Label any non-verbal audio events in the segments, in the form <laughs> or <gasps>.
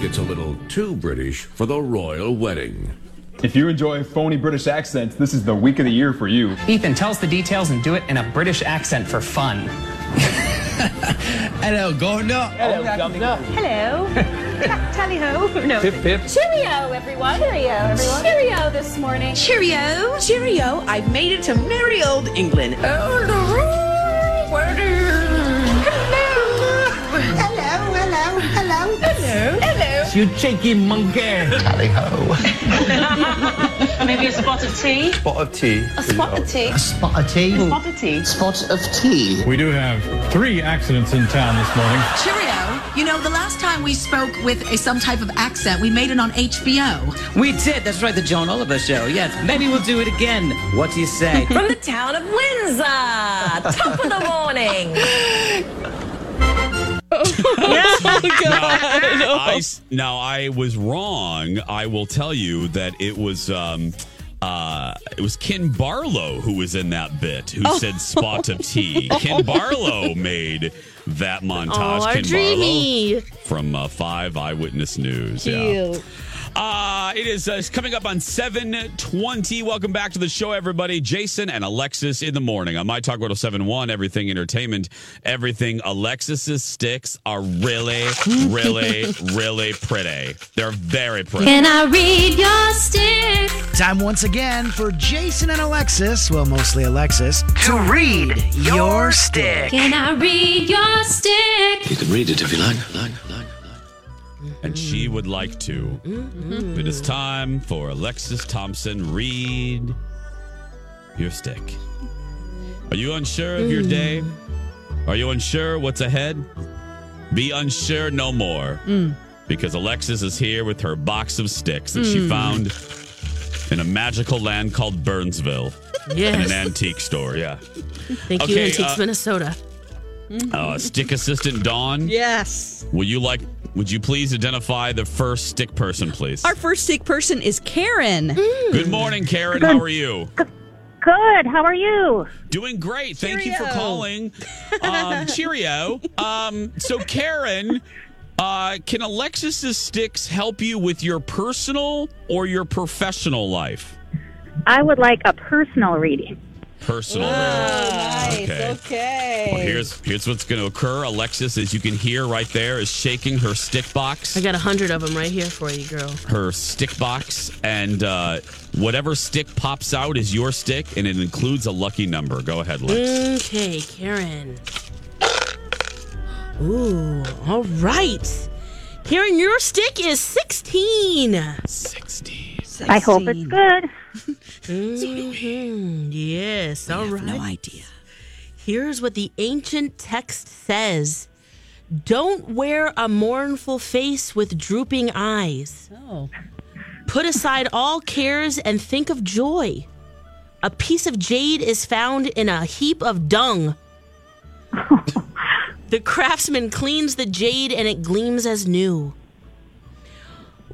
Gets a little too British for the royal wedding. If you enjoy phony British accents, this is the week of the year for you. Ethan, tell us the details and do it in a British accent for fun. Hello, Governor. Hello, <laughs> Governor. Hello. Tally ho. No. Pip pip. Cheerio, everyone. Cheerio, everyone. Cheerio this morning. Cheerio, cheerio. I've made it to merry old England. Hello, hello, hello. Hello. Hello. You cheeky monkey. Tally ho. Maybe a spot of tea. Spot of tea. A spot of tea. A spot of tea. A spot of tea. Spot of tea. We do have three accidents in town this morning. Cheerio. You know, the last time we spoke with a, some type of accent, we made it on HBO. We did. That's right, the John Oliver show. Yes, maybe we'll do it again. What do you say? From the town of Windsor. Top of the morning. <laughs> <laughs> I, s- now I was wrong. I will tell you that it was um uh it was Ken Barlow who was in that bit who Oh. said spot of tea. Ken <laughs> Barlow made that montage. Oh, Ken dreamy. Barlow from uh, Five Eyewitness News. Yeah. Uh, it is uh, coming up on 720. Welcome back to the show, everybody. Jason and Alexis in the morning on My Talk 1071, Everything Entertainment, Everything. Alexis's sticks are really, really, <laughs> really pretty. They're very pretty. Can I read your stick? Time once again for Jason and Alexis, well, mostly Alexis, to read your stick. Can I read your stick? You can read it if you like. like, like. And she would like to. It is time for Alexis Thompson. Read your stick. Are you unsure of your hmm. day? Are you unsure what's ahead? Be unsure no more. Hmm. Because Alexis is here with her box of sticks that she hmm. found in a magical land called Burnsville. In an antique store, yeah. Thank Okay, you, Antiques, uh, Minnesota. Uh, stick assistant Dawn, Yes. Would you like would you please identify the first stick person, please? Our first stick person is Karen. Good morning, Karen. How are you? Good. How are you? Doing great. Thank you for calling. Um, <laughs> cheerio. Um, so, Karen, uh, can Alexis's sticks help you with your personal or your professional life? I would like a personal reading. Personal. Nice. Okay. Okay. Well, here's here's what's going to occur. Alexis, as you can hear right there, is shaking her stick box. I got a hundred of them right here for you, girl. her stick box, and uh, whatever stick pops out is your stick, and it includes a lucky number. Go ahead, Lex. Okay, Karen. Ooh, all right. Karen, your stick is 16. 16. I hope it's good. <laughs> Mhm, Yes, all right. No idea. Here's what the ancient text says Don't wear a mournful face with drooping eyes. Oh. Put aside all cares and think of joy. A piece of jade is found in a heap of dung. <laughs> the craftsman cleans the jade and it gleams as new.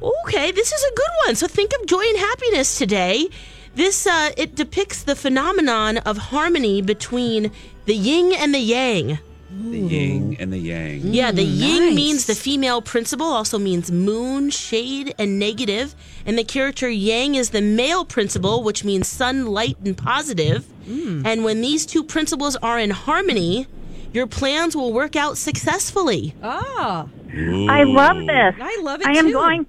Okay, this is a good one. So think of joy and happiness today. This uh, it depicts the phenomenon of harmony between the yin and the yang. The yin and the yang. Yeah, the yin nice. means the female principle, also means moon, shade, and negative. And the character yang is the male principle, which means sun, light, and positive. And when these two principles are in harmony, your plans will work out successfully. Ah, I love this. I love it I am too. going.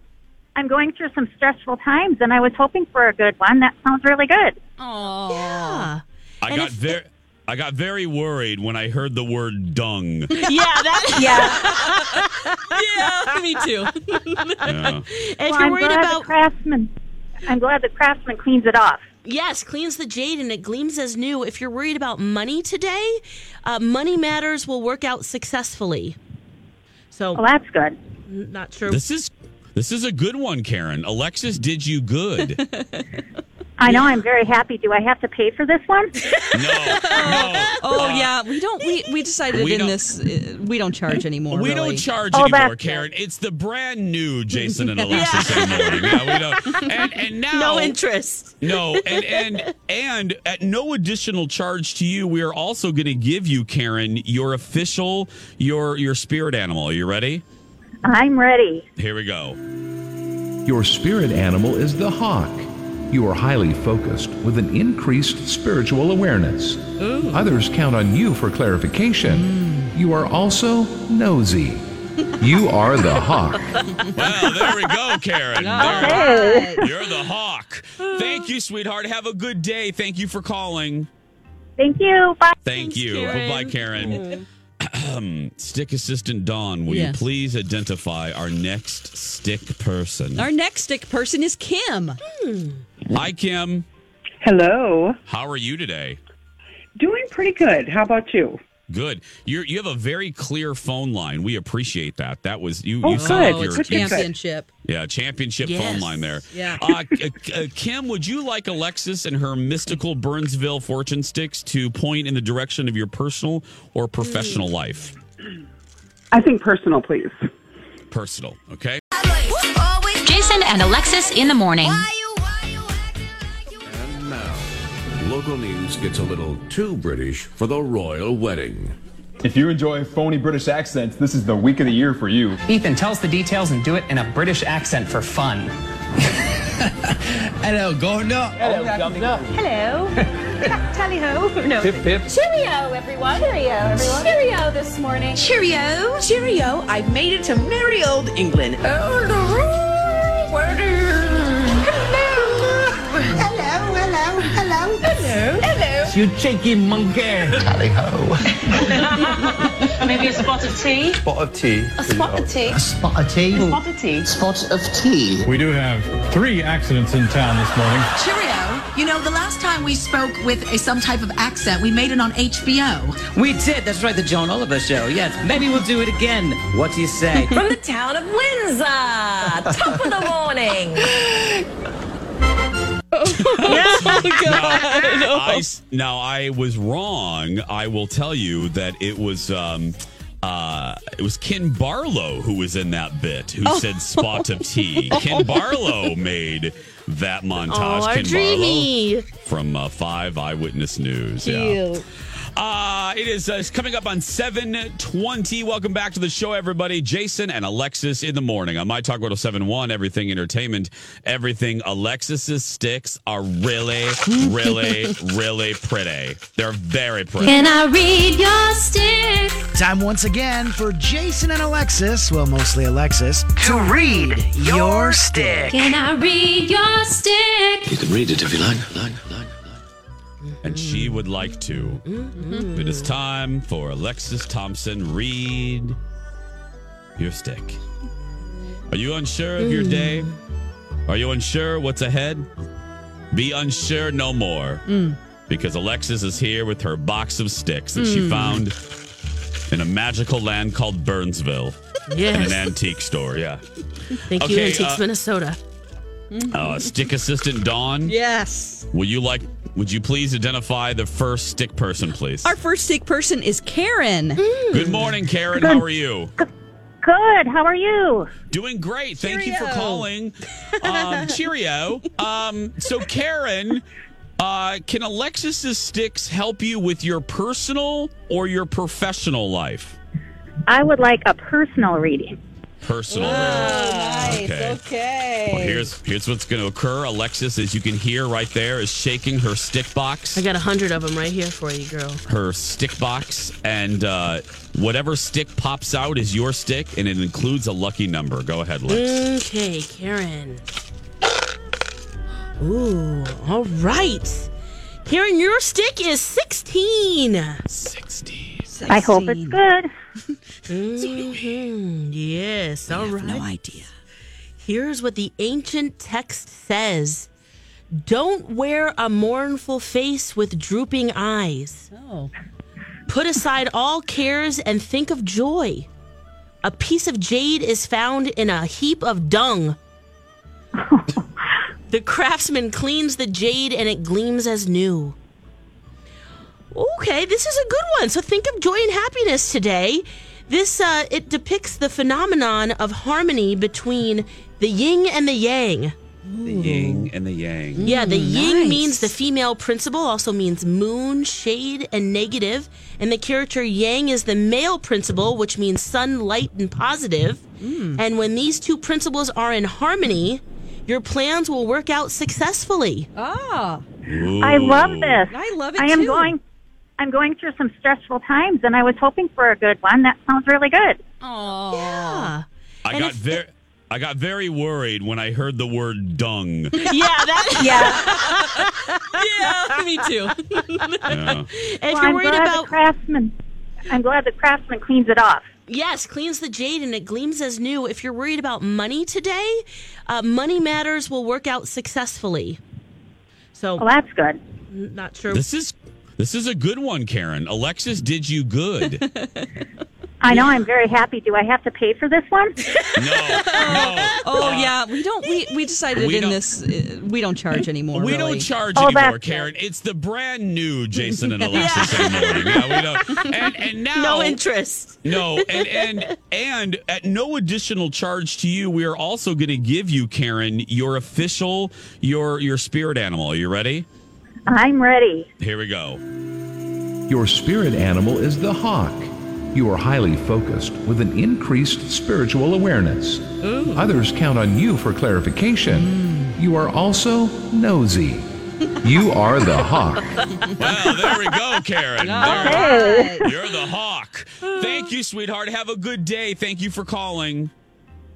I'm going through some stressful times, and I was hoping for a good one. That sounds really good. Oh, Yeah. I And got very. I got very worried when I heard the word dung. <laughs> Yeah, that <laughs> yeah, me too. <laughs> Yeah. If well, you're I'm worried glad about the craftsman. I'm glad the craftsman cleans it off. Yes, cleans the jade and it gleams as new. If you're worried about money today, uh, money matters will work out successfully. So, Well, that's good. not sure. This is this is a good one, Karen. Alexis did you good. <laughs> I know. I'm very happy. Do I have to pay for this one? <laughs> No, no. <laughs> Oh yeah, we don't. We we decided We in this uh, we don't charge anymore. We really. don't charge Oh, anymore, that's Karen. It's the brand new Jason and Alexis in the morning. Yeah, we don't. And, and now, no interest. No, and and and at no additional charge to you, we are also going to give you, Karen, your official your your spirit animal. Are you ready? I'm ready. Here we go. Your spirit animal is the hawk. You are highly focused with an increased spiritual awareness. Others count on you for clarification. You are also nosy. You are the hawk. <laughs> Well, there we go, Karen. There- Hey. you're the hawk. Thank you, sweetheart. Have a good day. Thank you for calling. Thank you. Bye. Thank you. Karen. Bye bye, Karen. Stick assistant Dawn, will you please identify our next stick person? Our next stick person is Kim. Hmm. Hi, Kim. Hello. How are you today? Doing pretty good. How about you? Good. You you have a very clear phone line. We appreciate that. That was you. Oh, you good. sound like Oh, championship. Yeah, championship Yes. phone line there. Yeah. Uh, uh, uh, Kim, would you like Alexis and her mystical Burnsville fortune sticks to point in the direction of your personal or professional life? I think personal, please. Personal, okay? Jason and Alexis in the morning. And local news gets a little too British for the royal wedding. If you enjoy phony British accents, this is the week of the year for you. Ethan, tell us the details and do it in a British accent for fun. <laughs> Hello, Governor. Hello, <laughs> Governor. Hello. Tally ho. No. Pip, pip. Cheerio, everyone. Cheerio, everyone. Cheerio this morning. Cheerio. Cheerio. I've made it to merry old England. Oh, Hello, hello, hello. Hello. Hello. You cheeky monkey. Tally ho. <laughs> Maybe a spot of tea. Spot of tea. A spot of tea. A spot of tea. Spot of tea. Spot of tea. We do have three accidents in town this morning. Cheerio. You know, the last time we spoke with a, some type of accent, we made it on HBO. We did. That's right. The John Oliver show. Yes. Maybe we'll do it again. What do you say? From the town of Windsor. Top of the morning. <laughs> <laughs> now, I, s- now I was wrong. I will tell you that it was um, uh, it was Ken Barlow who was in that bit who Oh. said spot of tea. <laughs> Ken Barlow made that montage. Oh, Ken dreamy. Barlow from uh, Five Eyewitness News. Yeah. Cute. Uh, it is uh, coming up on 720. Welcome back to the show, everybody. Jason and Alexis in the morning on My Talk 1071, Everything Entertainment, Everything. Alexis's sticks are really, really, <laughs> really pretty. They're very pretty. Can I read your stick? Time once again for Jason and Alexis, well, mostly Alexis, to read your stick. Can I read your stick? You can read it if you like. like, like. And she would like to. It is time for Alexis Thompson read your stick. Are you unsure of your day? Are you unsure what's ahead? Be unsure no more. Because Alexis is here with her box of sticks that she Mm. found in a magical land called Burnsville. In Yes. an antique store, yeah. Thank you, Okay, Antiques, uh, Minnesota. Uh, stick assistant Dawn. Yes. Will you like? Would you please identify the first stick person, please? Our first stick person is Karen. Good morning, Karen. How are you? Good. How are you? Doing great. Thank you for calling. Um, <laughs> cheerio. Um, so, Karen, uh, can Alexis's sticks help you with your personal or your professional life? I would like a personal reading. Personal. Nice. Okay. Okay. Well, here's here's what's going to occur. Alexis, as you can hear right there, is shaking her stick box. I got a hundred of them right here for you, girl. her stick box, and uh, whatever stick pops out is your stick, and it includes a lucky number. Go ahead, Lex. Okay, Karen. Ooh, all right. Karen, your stick is 16. 16. I hope it's good. <laughs> Mhm, Yes, all right. No idea. Here's what the ancient text says Don't wear a mournful face with drooping eyes. Oh. Put aside all cares and think of joy. A piece of jade is found in a heap of dung. <laughs> the craftsman cleans the jade and it gleams as new. Okay, this is a good one. So think of joy and happiness today. This uh, it depicts the phenomenon of harmony between the yin and the yang. The yin and the yang. Yeah, the yin nice. means the female principle, also means moon, shade, and negative. And the character yang is the male principle, which means sun, light, and positive. And when these two principles are in harmony, your plans will work out successfully. Ah. I love this. I love it I am too. going. I'm going through some stressful times, and I was hoping for a good one. That sounds really good. Oh. Yeah. I And got if- very. I got very worried when I heard the word dung. <laughs> Yeah, that. <laughs> Yeah. Yeah, me too. <laughs> Yeah. if well, you're I'm worried about the craftsman. I'm glad the craftsman cleans it off. Yes, cleans the jade and it gleams as new. If you're worried about money today, uh, money matters will work out successfully. So, Well, that's good. not sure. This is this is a good one, Karen. Alexis did you good. <laughs> I know. I'm very happy. Do I have to pay for this one? <laughs> No, no. <laughs> Oh yeah, we don't. We we decided We in this uh, we don't charge anymore. We really. don't charge Oh, anymore, that's Karen. It's the brand new Jason and Alexis in the morning. Yeah, we don't. And, and now, no interest. No, and and and at no additional charge to you, we are also going to give you, Karen, your official your your spirit animal. Are you ready? I'm ready. Here we go. Your spirit animal is the hawk. You are highly focused with an increased spiritual awareness. Others count on you for clarification. Mm. You are also nosy. You are the hawk. <laughs> Well, there we go, Karen. There- Hey. you're the hawk. Thank you, sweetheart. Have a good day. Thank you for calling.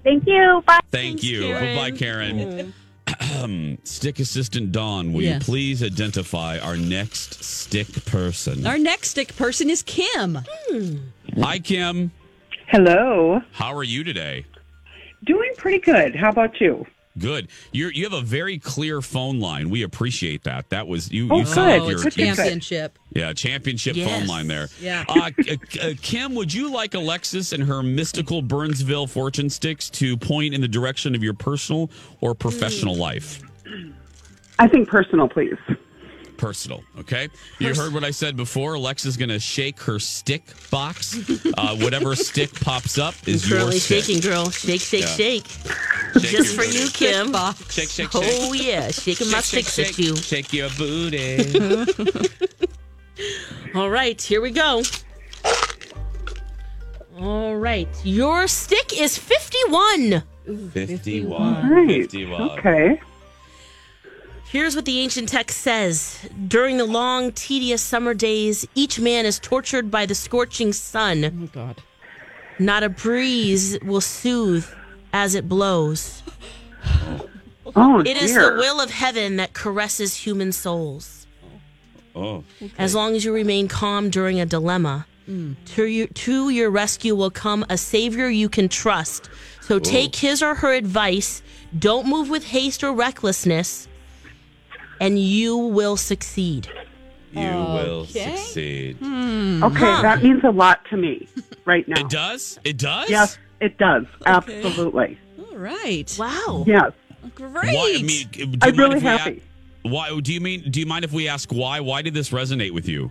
Thank you. Bye. Thank you. Karen. Bye, Karen. Stick assistant Dawn, will Yes. you please identify our next stick person? Our next stick person is Kim. Hmm. Hi, Kim. Hello. How are you today? Doing pretty good. How about you? Good. You're you have a very clear phone line. We appreciate that. That was you. Oh, you good. sound like Oh, you're it's Good, good, good. championship. yeah championship Yes. phone line there. Yeah. Uh, uh, Kim, would you like Alexis and her mystical Burnsville fortune sticks to point in the direction of your personal or professional life? I think personal, please. Personal. Okay. You heard what I said before. Alexa's going to shake her stick box. Uh, whatever <laughs> stick pops up is your Currently stick. shaking, girl. Shake, shake, Yeah. shake. Shake Just your for you, booty. Kim. Shake, shake, shake. Oh, yeah. Shaking my Shake, sticks shake, at you. Shake your booty. <laughs> All right, here we go. All right. Your stick is 51. 51. Right. 51. Okay. Here's what the ancient text says During the long, tedious summer days, each man is tortured by the scorching sun. Oh God. Not a breeze will soothe as it blows. Oh, It is dear. the will of heaven that caresses human souls. Oh. As long as you remain calm during a dilemma, mm. to, your, to your rescue will come a savior you can trust. So oh. take his or her advice. Don't move with haste or recklessness, and you will succeed. You will Okay. succeed. Hmm. Okay, that means a lot to me right now. It does? It does? Yes, it does. Absolutely. All right. Wow. Yes. Great. Why, I mean, do you I'm mind really if we a- happy. why do you mean? Do you mind if we ask why? Why did this resonate with you?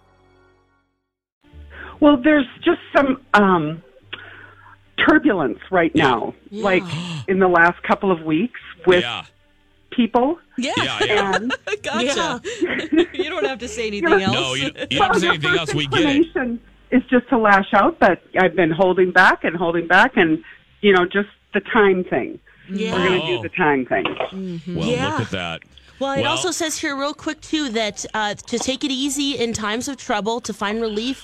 Well, there's just some um, turbulence right now, like <gasps> in the last couple of weeks with Yeah. people. Yeah. Yeah, yeah. And <laughs> Gotcha. <laughs> you don't have to say anything else. No, you, you don't have to say anything else. first We get it. inclination Is just to lash out, but I've been holding back and holding back, and you know, just the time thing. Yeah. We're going to Oh. do the time thing. Well, Yeah. look at that. Well, it Well- also says here, real quick, too, that uh, to take it easy in times of trouble, to find relief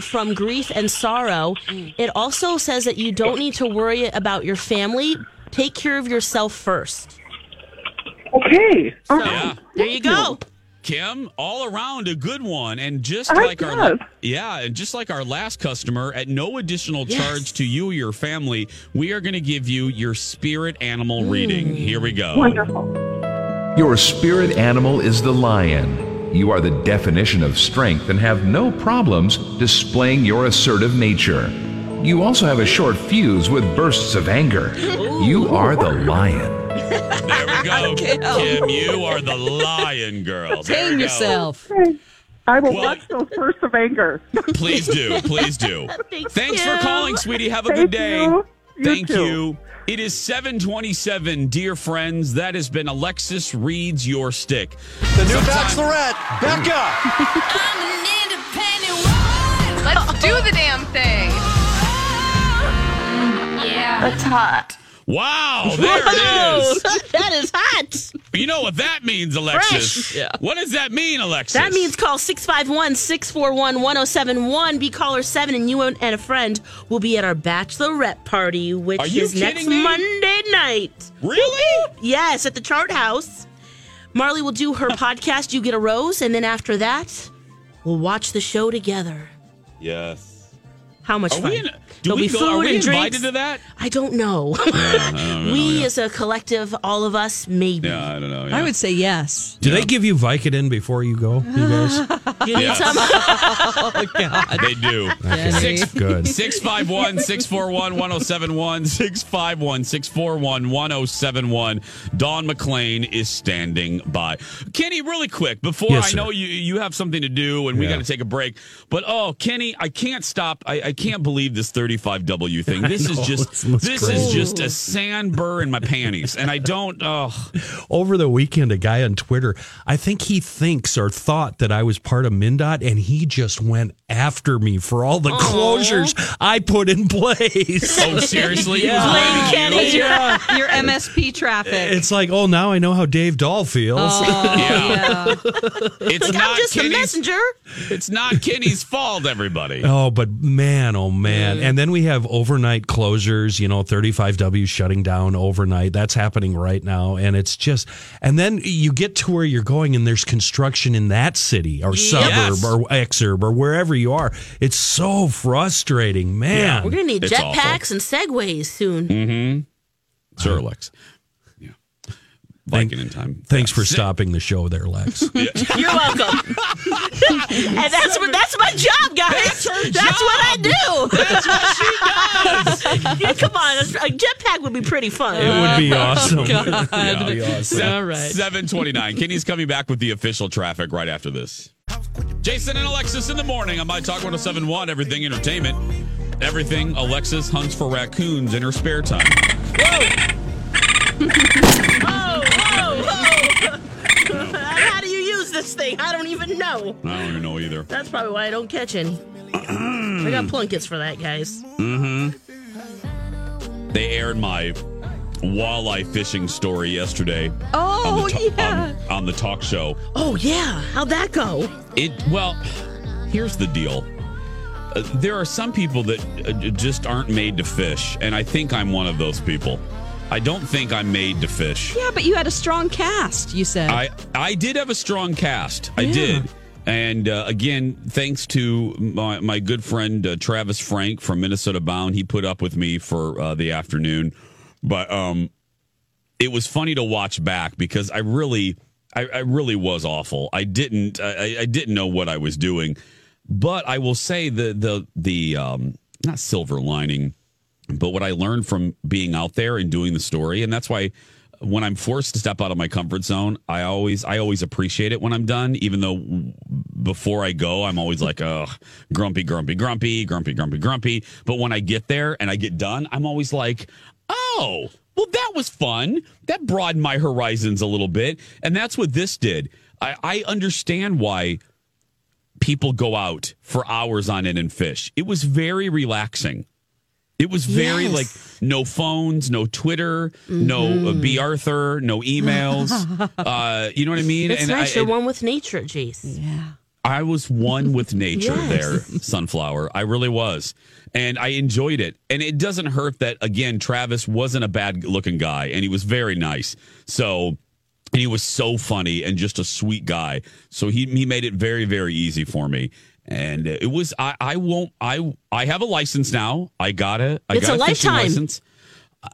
from grief and sorrow. It also says that you don't need to worry about your family. Take care of yourself first. Okay. So, Yeah. there you go. Kim, all around a good one, and just I like our yeah, and just like our last customer, at no additional Yes. charge to you or your family, we are going to give you your spirit animal reading. Hmm. Here we go. Wonderful. Your spirit animal is the lion. You are the definition of strength and have no problems displaying your assertive nature. You also have a short fuse with bursts of anger. You are the lion. There we go, <laughs> Kim. You are the lion girl. There Tame yourself. I will Well- watch those bursts of anger. Please do, please do. <laughs> Thanks for Kim. calling, sweetie. Have a Thank good day. you. You Thank too. you. It is 727, dear friends. That has been Alexis Reads Your Stick. The new Sometime- Bachelorette, Becca. I'm an independent woman. Let's do the damn thing. Yeah. That's hot. Wow, <laughs> there it is. <laughs> that is hot. You know what that means, Alexis? Fresh. Yeah. What does that mean, Alexis? That means call 651 641 1071. Be caller 7, and you and a friend will be at our bachelorette party, which Are is next me? Monday night. Really? Yes, at the Chart House. Marley will do her <laughs> podcast, You Get a Rose, and then after that, we'll watch the show together. Yes. How much Are fun? we in, do There'll we be go, food are we and invited drinks. to that? I don't know. <laughs> I don't know, <laughs> we, yeah. as a collective, all of us, maybe. Yeah, I don't know. yeah. I would say yes. Do they give you Vicodin before you go, you <laughs> guys? You need Yes. some? Oh God. They do. Jenny. Good. 651 641 1071. 651 641 1071. Dawn McClain is standing by. Kenny, really quick, before Yes, I sir. know you you have something to do and we got to take a break, but oh, Kenny, I can't stop. I, I can't believe this 35W thing. This is just it's- it's this crazy. is just a sand burr in my panties. And I don't, oh, Over the weekend, a guy on Twitter, I think he thinks or thought that I was part of MnDOT, and he just went after me for all the closures I put in place. oh, seriously? He was <laughs> Yeah. blaming Kenny. you? Your, your MSP traffic. It's like, oh, now I know how Dave Dahl feels. oh, <laughs> Yeah. yeah. It's Like, not I'm just a Kenny's messenger. It's not Kenny's fault, everybody. Oh, but man, oh man. And then we have overnight closures, you know, 35W shutting down overnight. That's happening right now. And it's just, and then you get to where you're going and there's construction in that city or Yes. suburb or exurb or wherever you are. It's so frustrating, man. We're going to need jetpacks and segways soon. Mm-hmm. Sure, Lex. Yeah. Viking in time. Thanks for stopping the show there, Lex. <laughs> You're welcome. <laughs> and that's what that's my job, guys. That's her That's what I do. That's what she does. <laughs> Yeah, come on, a jetpack would be pretty fun. it would be oh, awesome. God. It would be awesome. All right. 729. Kenny's coming back with the official traffic right after this. Jason and Alexis in the morning on My Talk 1071, Everything Entertainment. Everything Alexis hunts for raccoons in her spare time. Whoa, whoa, whoa. How do you use this thing? I don't even know. I don't even know either. That's probably why I don't catch any. I got Plunkett's for that, guys. Mm-hmm. They aired my walleye fishing story yesterday. Oh, on ta- yeah. on, on the talk show. Oh yeah, how'd that go? It well, here's the deal. Uh, there are some people that uh, just aren't made to fish, and I think I'm one of those people. I don't think I'm made to fish. Yeah, but you had a strong cast, you said. I I did have a strong cast. I Yeah. did. And uh, again, thanks to my, my good friend uh, Travis Frank from Minnesota Bound, he put up with me for uh, the afternoon. But um, it was funny to watch back because I really, I, I really was awful. I didn't, I, I didn't know what I was doing. But I will say the the the um, not silver lining, but what I learned from being out there and doing the story, and that's why when I'm forced to step out of my comfort zone, I always I always appreciate it when I'm done, even though before I go, I'm always like, oh, grumpy, grumpy, grumpy, grumpy, grumpy, grumpy. But when I get there and I get done, I'm always like, oh, well, that was fun. That broadened my horizons a little bit. And that's what this did. I, I understand why people go out for hours on end and fish. It was very relaxing. It was very Yes. like no phones, no Twitter, no uh, Mhm. Bea Arthur, no emails. <laughs> uh, you know what I mean? It's And nice. I, You're one with nature, Jace. Yeah. I was one with nature Yes. there, Sunflower. I really was. And I enjoyed it. And it doesn't hurt that, again, Travis wasn't a bad looking guy and he was very nice. So, and he was so funny and just a sweet guy. So he, he made it very, very easy for me. And it was, I, I won't, I, I have a license now. I got it. I It's got a fishing lifetime. license.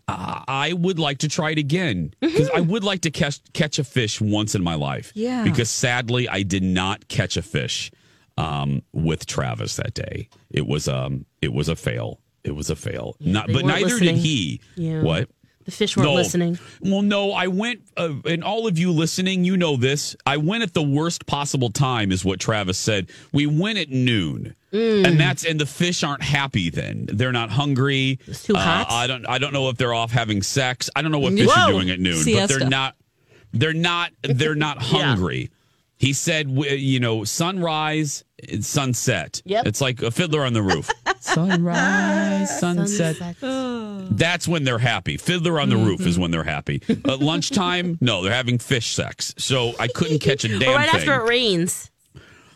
I I would like to try it again because Mm-hmm. I would like to catch catch a fish once in my life. Yeah. Because sadly, I did not catch a fish um, with Travis that day. It was um it was a fail. It was a fail. not, but neither listening. did he. Yeah. What? The fish weren't No. listening. Well, no, I went, uh, and all of you listening, you know this. I went at the worst possible time, is what Travis said. We went at noon, Mm. and that's and the fish aren't happy. Then they're not hungry. It's too hot? I don't. I don't know if they're off having sex. I don't know what fish Whoa. are doing at noon, but they're not. They're not. They're not <laughs> hungry. He said, you know, sunrise, and sunset. Yep. It's like a fiddler on the roof. <laughs> sunrise, sunset. That's when they're happy. Fiddler on the roof is when they're happy. At lunchtime, <laughs> no, they're having fish sex. So I couldn't catch a <laughs> damn Or right thing. after it rains.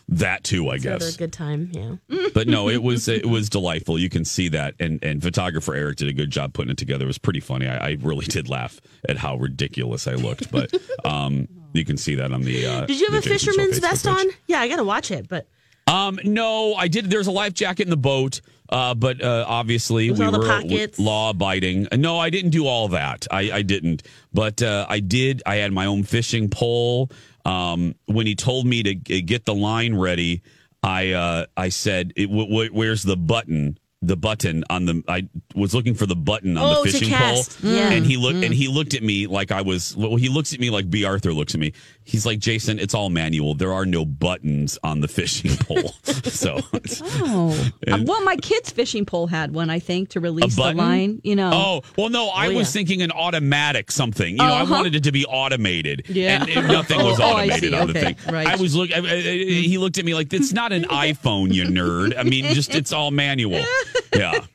that too, I So they're a guess. good time. Yeah. But no, it was it was delightful. You can see that, and and photographer Eric did a good job putting it together. It was pretty funny. I, I really did laugh at how ridiculous I looked. But um, you can see that on the. Uh, Did you have a fisherman's vest on? Yeah, I got to watch it. But Um, no, I did. There's a life jacket in the boat, uh, but uh, obviously With we were law abiding. No, I didn't do all that. I, I didn't, but uh, I did. I had my own fishing pole. Um, when he told me to get the line ready, I uh, I said, it, w- w- "Where's the button?" The button on the I was looking for the button on Oh, the fishing pole, Yeah. and he looked Mm. and he looked at me like I was. Well, he looks at me like Bea Arthur looks at me. He's like, Jason, it's all manual. There are no buttons on the fishing <laughs> pole. <laughs> so Oh. <laughs> And- well, my kid's fishing pole had one, I think, to release the line. You know. Oh well, no. I Oh, was yeah. thinking an automatic something. You know, I Uh-huh. wanted it to be automated. Yeah. and, nothing was Oh, oh, I automated see. the thing. Right. I was look. I, I, I- he looked at me like, "It's not an iPhone, you nerd." I mean, just it's all manual. <laughs> Yeah. <laughs>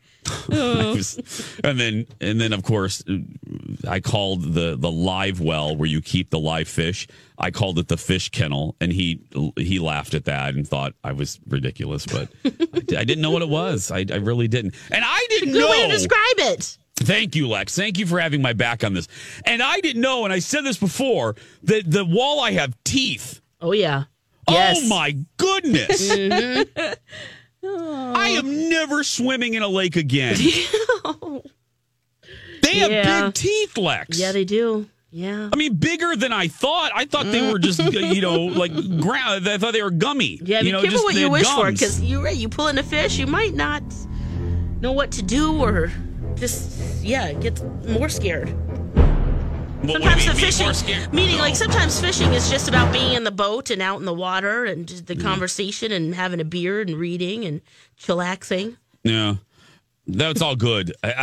Oh. Was- and then and then of course I called the the live well where you keep the live fish. I called it the fish kennel, and he he laughed at that and thought I was ridiculous, but I, I didn't know what it was. I, I really didn't, and I didn't good know. way to describe it. Thank you, Lex. Thank you for having my back on this. And I didn't know, and I said this before, that the walleye have teeth. Oh yeah. Oh, yes. Oh my goodness. Mm-hmm. <laughs> Mhm. I am never swimming in a lake again. <laughs> They have Yeah. big teeth, Lex. Yeah, they do. Yeah. I mean, bigger than I thought. I thought they were just, <laughs> you know, like ground. I thought they were gummy. Yeah, be you know, careful what you wish for because you're right. You pull in a fish, you might not know what to do or just yeah get more scared. What- what sometimes you the fishing, scared? meaning No. like sometimes fishing is just about being in the boat and out in the water and just the conversation and having a beer and reading and chillaxing. Yeah. That's all good. I, I,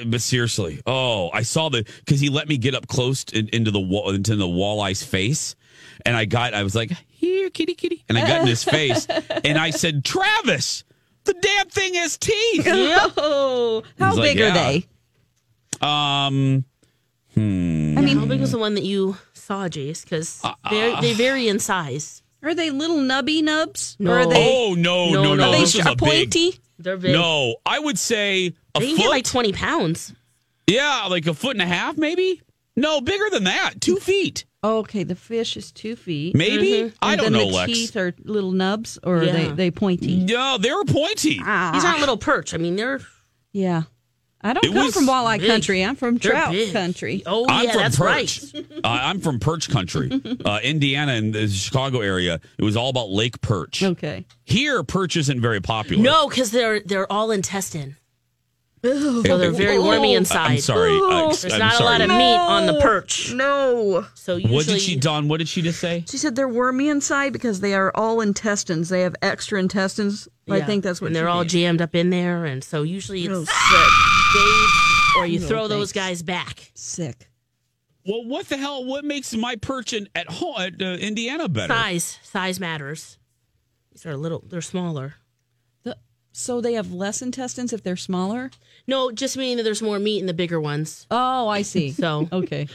I, but seriously, oh, I saw the because he let me get up close in, into the wall into the walleye's face, and I got I was like, "Here, kitty, kitty," and I got in his face, <laughs> and I said, "Travis, the damn thing has teeth." <laughs> Oh, how He's like, big are "Yeah." they? Um, hmm. I mean, how big was the one that you saw, Jace? Because Uh, they they vary in size. Are they little nubby nubs? No. Or are they? oh no, no, No, no! no. This Are was they a big. pointy? They're big. No, I would say a they can foot. get like twenty pounds. Yeah, like a foot and a half, maybe. No, bigger than that. Two feet. Okay, the fish is two feet. Maybe? I don't know, the Lex. teeth are little nubs, or Yeah. are they they pointy? No, they're pointy. Ah. These aren't little perch. I mean, they're Yeah. I don't It come was from walleye big. country. I'm from They're trout big. country. Oh I'm yeah, from that's Perch. <laughs> right. uh, I'm from Perch country, <laughs> uh, Indiana and the Chicago area. It was all about Lake Perch. Okay. Here, perch isn't very popular. No, because they're they're all intestine. So they're very wormy inside. I'm sorry. I- There's I'm not sorry. a lot of meat on the perch. No. So usually, What did she, Don? What did she just say? She said they're wormy inside because they are all intestines. They have extra intestines. I think that's what And she they're all means. jammed up in there, and so usually Oh, it's sick. Days, or you No, throw those guys back. Sick. Well, what the hell? What makes my perch in, at home at uh, Indiana better? Size, size matters. These are a little. They're smaller. The, so they have less intestines if they're smaller. No, just meaning that there's more meat in the bigger ones. Oh, I see. <laughs> So okay.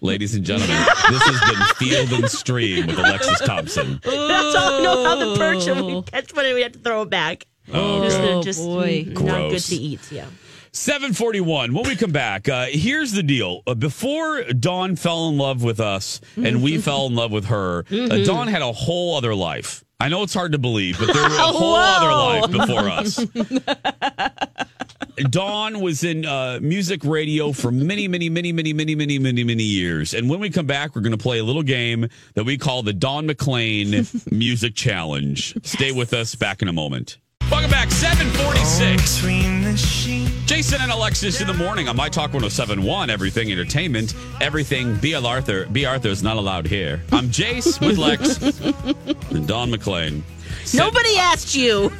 Ladies and gentlemen, this has been Field and Stream with Alexis Thompson. that's all I know how the perch. And we catch one and we have to throw it back. Oh, just, okay. they're just boy. not good to eat. Yeah. 741. When we come back, uh, here's the deal. Uh, before Dawn fell in love with us and we <laughs> fell in love with her, uh, Mhm. Dawn had a whole other life. I know it's hard to believe, but there was a <laughs> whole other life before us. <laughs> Dawn was in uh, music radio for many, many, many, many, many, many, many, many years. And when we come back, we're going to play a little game that we call the Dawn McLean Music Challenge. Stay with us. Back in a moment. Welcome back. 746. Jason and Alexis in the morning on My Talk 1071, Everything Entertainment, Everything B. L. Arthur. Bea Arthur is not allowed here. I'm Jace with Lex <laughs> and Don McLean. Nobody asked you.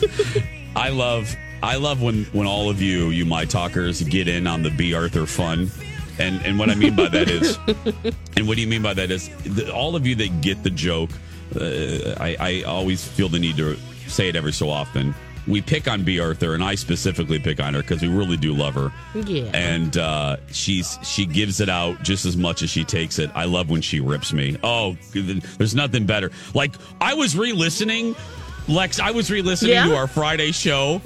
<laughs> I love I love when when all of you you my talkers get in on the Bea Arthur fun. And and what I mean by that is <laughs> and what do you mean by that is the, all of you that get the joke uh, I I always feel the need to say it every so often. We pick on Bea Arthur and I specifically pick on her cuz we really do love her. Yeah. And uh, she's she gives it out just as much as she takes it. I love when she rips me. Oh, there's nothing better. Like I was re-listening, Lex. I was re-listening Yeah? to our Friday show.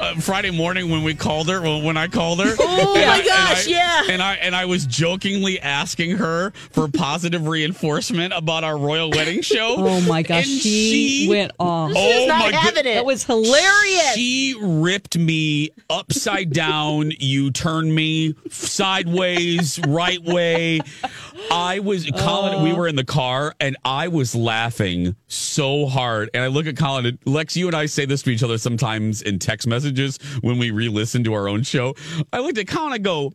Uh, Friday morning when we called her, when when I called her. <laughs> Oh And my I- and gosh, I- yeah. And I and I was jokingly asking her for positive reinforcement about our royal wedding show. <laughs> Oh my gosh, And she, went off. Oh not my good- having it. That was hilarious. she ripped me upside down. You turned me sideways, right way. I was Colin. We were in the car, and I was laughing so hard. And I look at Colin. And Lex, you and I say this to each other sometimes in text messages when we re-listen to our own show. I looked at Colin. I go.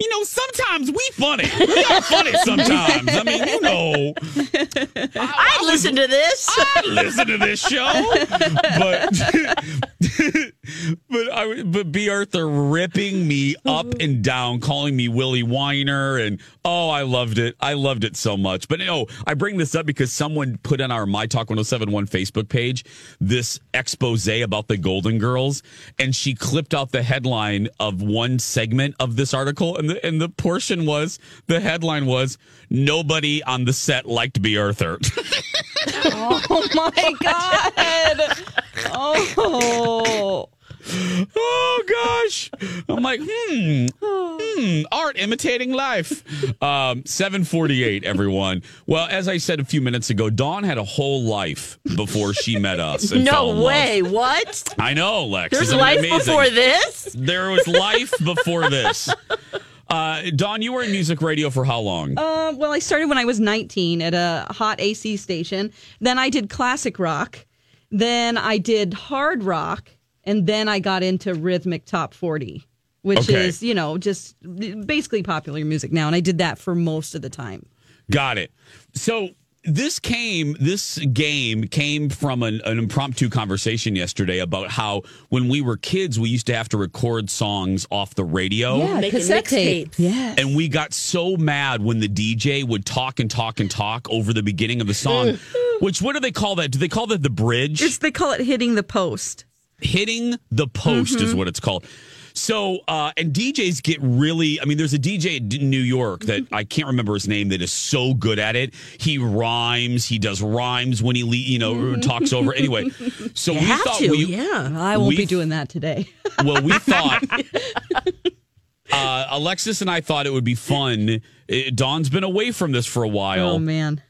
You know, sometimes we funny. We are funny sometimes. I mean, you know, I listen to this. I listen to this show, but <laughs> but I but Bea Arthur ripping me up and down, calling me Willie Weiner, and oh, I loved it. I loved it so much. But no, I bring this up because someone put on our My Talk 1071 Facebook page this expose about the Golden Girls, and she clipped out the headline of one segment of this article, and the and the portion was the headline was nobody on the set liked Bea Arthur. <laughs> oh my god. Oh. oh gosh i'm like hmm hmm art imitating life um 748 everyone well as i said a few minutes ago dawn had a whole life before she met us and No love. way. What? i know lex There's life amazing? before this? there was life before this uh dawn you were in music radio for how long Uh, well, I started when I was 19 at a hot AC station. Then I did classic rock. Then I did hard rock. And then I got into rhythmic top 40, which Okay. is, you know, just basically popular music now. And I did that for most of the time. Got it. So this came, this game came from an, an impromptu conversation yesterday about how when we were kids, we used to have to record songs off the radio. Making cassette tape. mixtapes. Yeah. And we got so mad when the DJ would talk and talk and talk over the beginning of the song. <laughs> Which what do they call that? Do they call that the bridge? It's, they call it hitting the post. hitting the post Mm-hmm. is what it's called. So, uh, and DJs get really, I mean, there's a DJ in New York that I can't remember his name that is so good at it. He rhymes, he does rhymes when he, le- you know, talks over. Anyway, <laughs> so we Have thought to, we, yeah. I won't We- be doing that today. <laughs> well, we thought, <laughs> uh, Alexis and I thought it would be fun. Uh, Dawn's been away from this for a while. Oh man.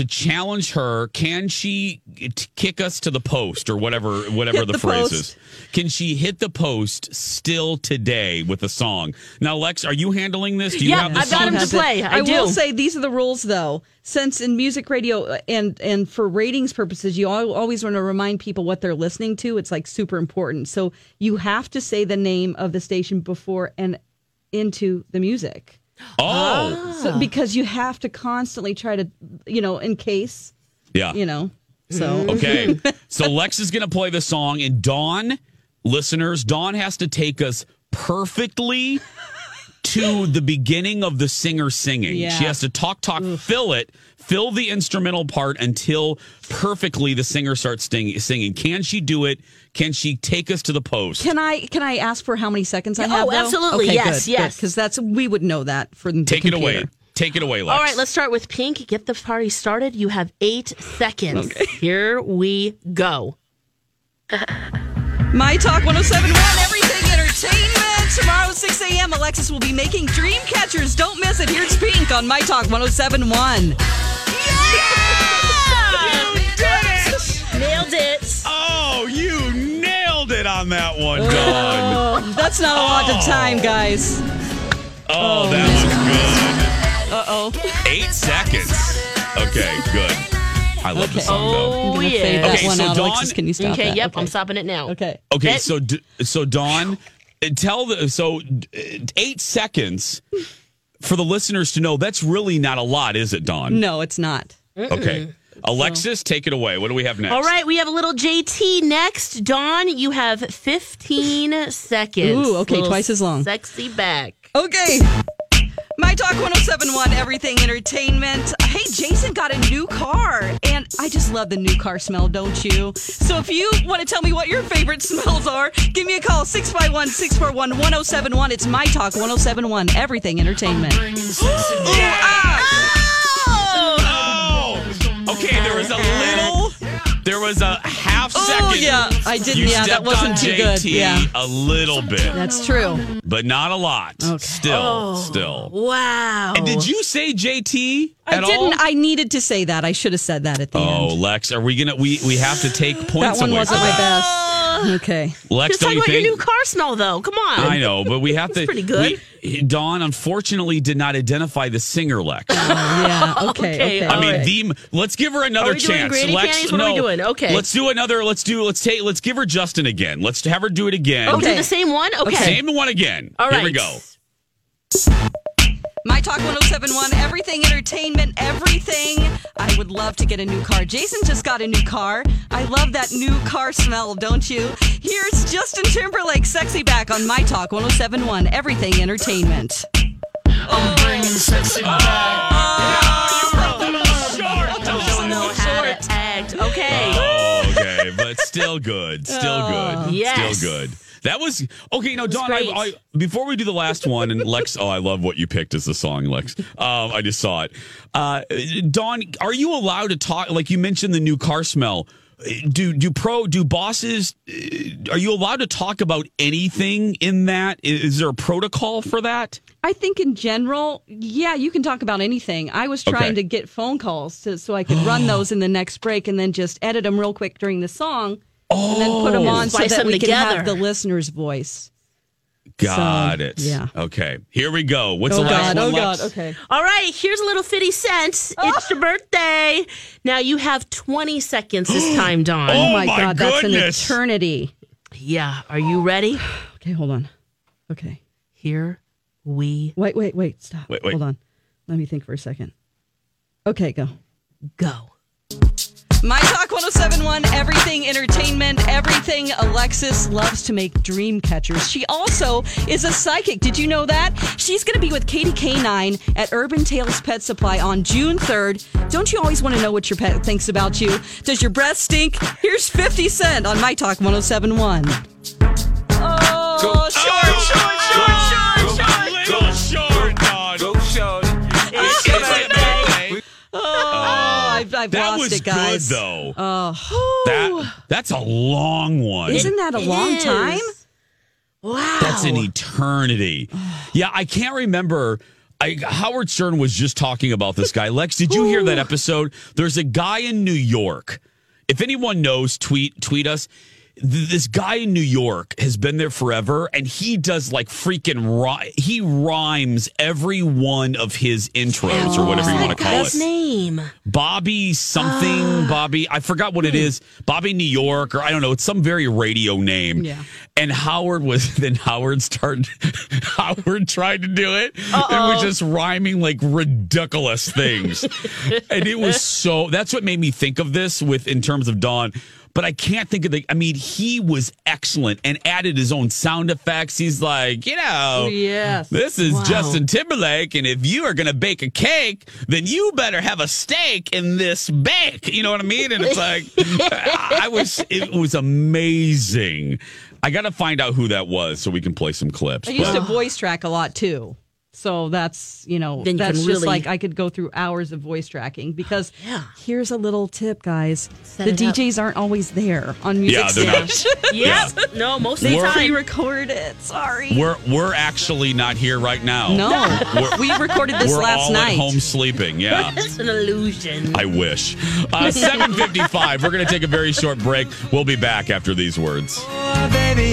To challenge her. Can she t- kick us to the post or whatever whatever the, the phrase post. is? Can she hit the post still today with a song? Now, Lex, are you handling this? Do you Yeah, have the I've got him to play. I will do. say these are the rules, though. Since in music radio and and for ratings purposes, you always want to remind people what they're listening to. It's like super important. So you have to say the name of the station before and into the music. Oh, So because you have to constantly try to, you know, in case, yeah. you know. So <laughs> Okay. <laughs> so Lex is going to play the song, and Dawn, listeners, Dawn has to take us perfectly to the beginning of the singer singing. Yeah. She has to talk, talk, fill it, fill the instrumental part until perfectly the singer starts sing- singing. Can she do it? Can she take us to the post? Can I can I ask for how many seconds I have? oh, absolutely. Yes, yes. Because that's we would know that for the Take it away. Take it away, Lex. All right, let's start with Pink. Get the party started. You have eight seconds. <laughs> Here we go. My Talk 1071, everything entertainment. Tomorrow, 6 a.m., Alexis will be making dream catchers. Don't miss it. Here's Pink on My Talk 1071. Nailed it. Oh, you nailed it on that one, Dawn. Oh, that's not a lot of time, guys. Oh, that was good. Uh oh. Eight seconds. Okay, good. I love the song though. Oh, gonna yeah. fade that Okay, one so out. Dawn- Alexis, can you stop okay, that? yep, I'm stopping it now. Okay. Okay, That- so d- so Dawn, uh, tell the so uh, eight seconds for the listeners to know. That's really not a lot, is it, Dawn? No, it's not. Okay, Alexis, take it away. What do we have next? All right, we have a little JT next. Dawn, you have 15 seconds. Ooh, okay, Little twice as long. Sexy back. Okay. My Talk 1071, everything entertainment. Hey, Jason got a new car, and I just love the new car smell, don't you? So if you want to tell me what your favorite <laughs> smells are, give me a call 651 641 1071. It's My Talk 1071, everything entertainment. Oh, okay. There was a little. There was a half oh, second. Oh, yeah. I did. You Yeah, that wasn't on too JT good. Yeah. a little bit, That's true. but not a lot. Still, Oh, still. Wow. And did you say JT I didn't. all? I needed to say that. I should have said that at the Oh, end. Oh, Lex, are we gonna? We we have to take points. That points one away. wasn't from my best. <laughs> Okay. Lex, Just talk you about think? your new car smell, though. Come on. I know, but we have <laughs> to. pretty good. We, Dawn unfortunately did not identify the singer Lex. Oh, yeah. Okay. <laughs> Okay, Okay. I mean, right. the let's give her another Are we chance. granny Lex, panties? What are we doing? Okay. let's do another. Let's do. Let's take. Let's give her Justin again. Let's have her do it again. Oh, Okay. do the same one? Okay. Same one again. All right. Here we go. My Talk 1071, everything entertainment, everything. I would love to get a new car. Jason just got a new car. I love that new car smell, don't you? Here's Justin Timberlake, Sexy Back on My Talk 1071, everything entertainment. Don't know how to act. Okay. Oh, okay, but still good. Still oh, good. Yes. Still good. That was okay. No, Dawn. I. I, before we do the last one, and Lex. Oh, I love what you picked as the song, Lex. Um, I just saw it. Uh, Dawn, are you allowed to talk? Like you mentioned, the new car smell. Do do pro do bosses? uh, Are you allowed to talk about anything in that? Is, is there a protocol for that? I think in general, yeah, you can talk about anything. I was trying Okay. to get phone calls to, so I could run <gasps> those in the next break and then just edit them real quick during the song and then put them Oh. on so that we can have the listener's voice. Got So, it. yeah. Okay. Here we go. What's oh the last God! one? Oh God! Okay. All right, here's a little 50 cents. Ah. It's your birthday. Now you have 20 seconds this <gasps> time, Dawn. Oh, oh, my, my God! That's an eternity. Yeah, are you ready? <sighs> Okay, hold on. Okay. Here we Wait, wait, wait. Stop. Wait, wait. Hold on. Let me think for a second. Okay, go. go. My Talk 1071, everything entertainment, everything. Alexis loves to make dream catchers. She also is a psychic. Did you know that? She's going to be with Katie K9 at Urban Tails Pet Supply on June 3rd. Don't you always want to know what your pet thinks about you? Does your breath stink? Here's 50 Cent on My Talk 1071. I've, I've That lost was it, guys. good though. Oh, That that's a long one. isn't that a long is. time? Wow. That's an eternity. yeah, I can't remember. I, Howard Stern was just talking about this guy. Lex, did you hear that episode? There's a guy in New York. If anyone knows, tweet tweet us. Th- This guy in New York has been there forever, and he does like freaking he rhymes every one of his intros or whatever you want to call it. name. Bobby something, Bobby. I forgot what it is. Bobby New York, or I don't know. It's some very radio name. Yeah. And Howard was <laughs> then Howard started. <laughs> Howard tried to do it and was just rhyming like ridiculous things, <laughs> and it was so. That's what made me think of this with in terms of Dawn. But I can't think of the. I mean, he was excellent and added his own sound effects. He's like, you know, Yes. this is Wow. Justin Timberlake, and if you are going to bake a cake, then you better have a steak in this bake. You know what I mean? And it's like, <laughs> I was, it was amazing. I got to find out who that was so we can play some clips. I used But- to voice track a lot too. So that's, you know, Then you that's can just really- like I could go through hours of voice tracking because <gasps> yeah. here's a little tip, guys. Set the it up. DJs aren't always there on music Yeah, they're not. stage. <laughs> Yes. No, most of the time. pre-record it. Sorry. We're we're actually not here right now. No. We're- <laughs> we recorded this we're last all night. at home sleeping. Yeah. <laughs> it's an illusion. I wish. Uh, 755. We're going to take a very short break. We'll be back after these words. baby,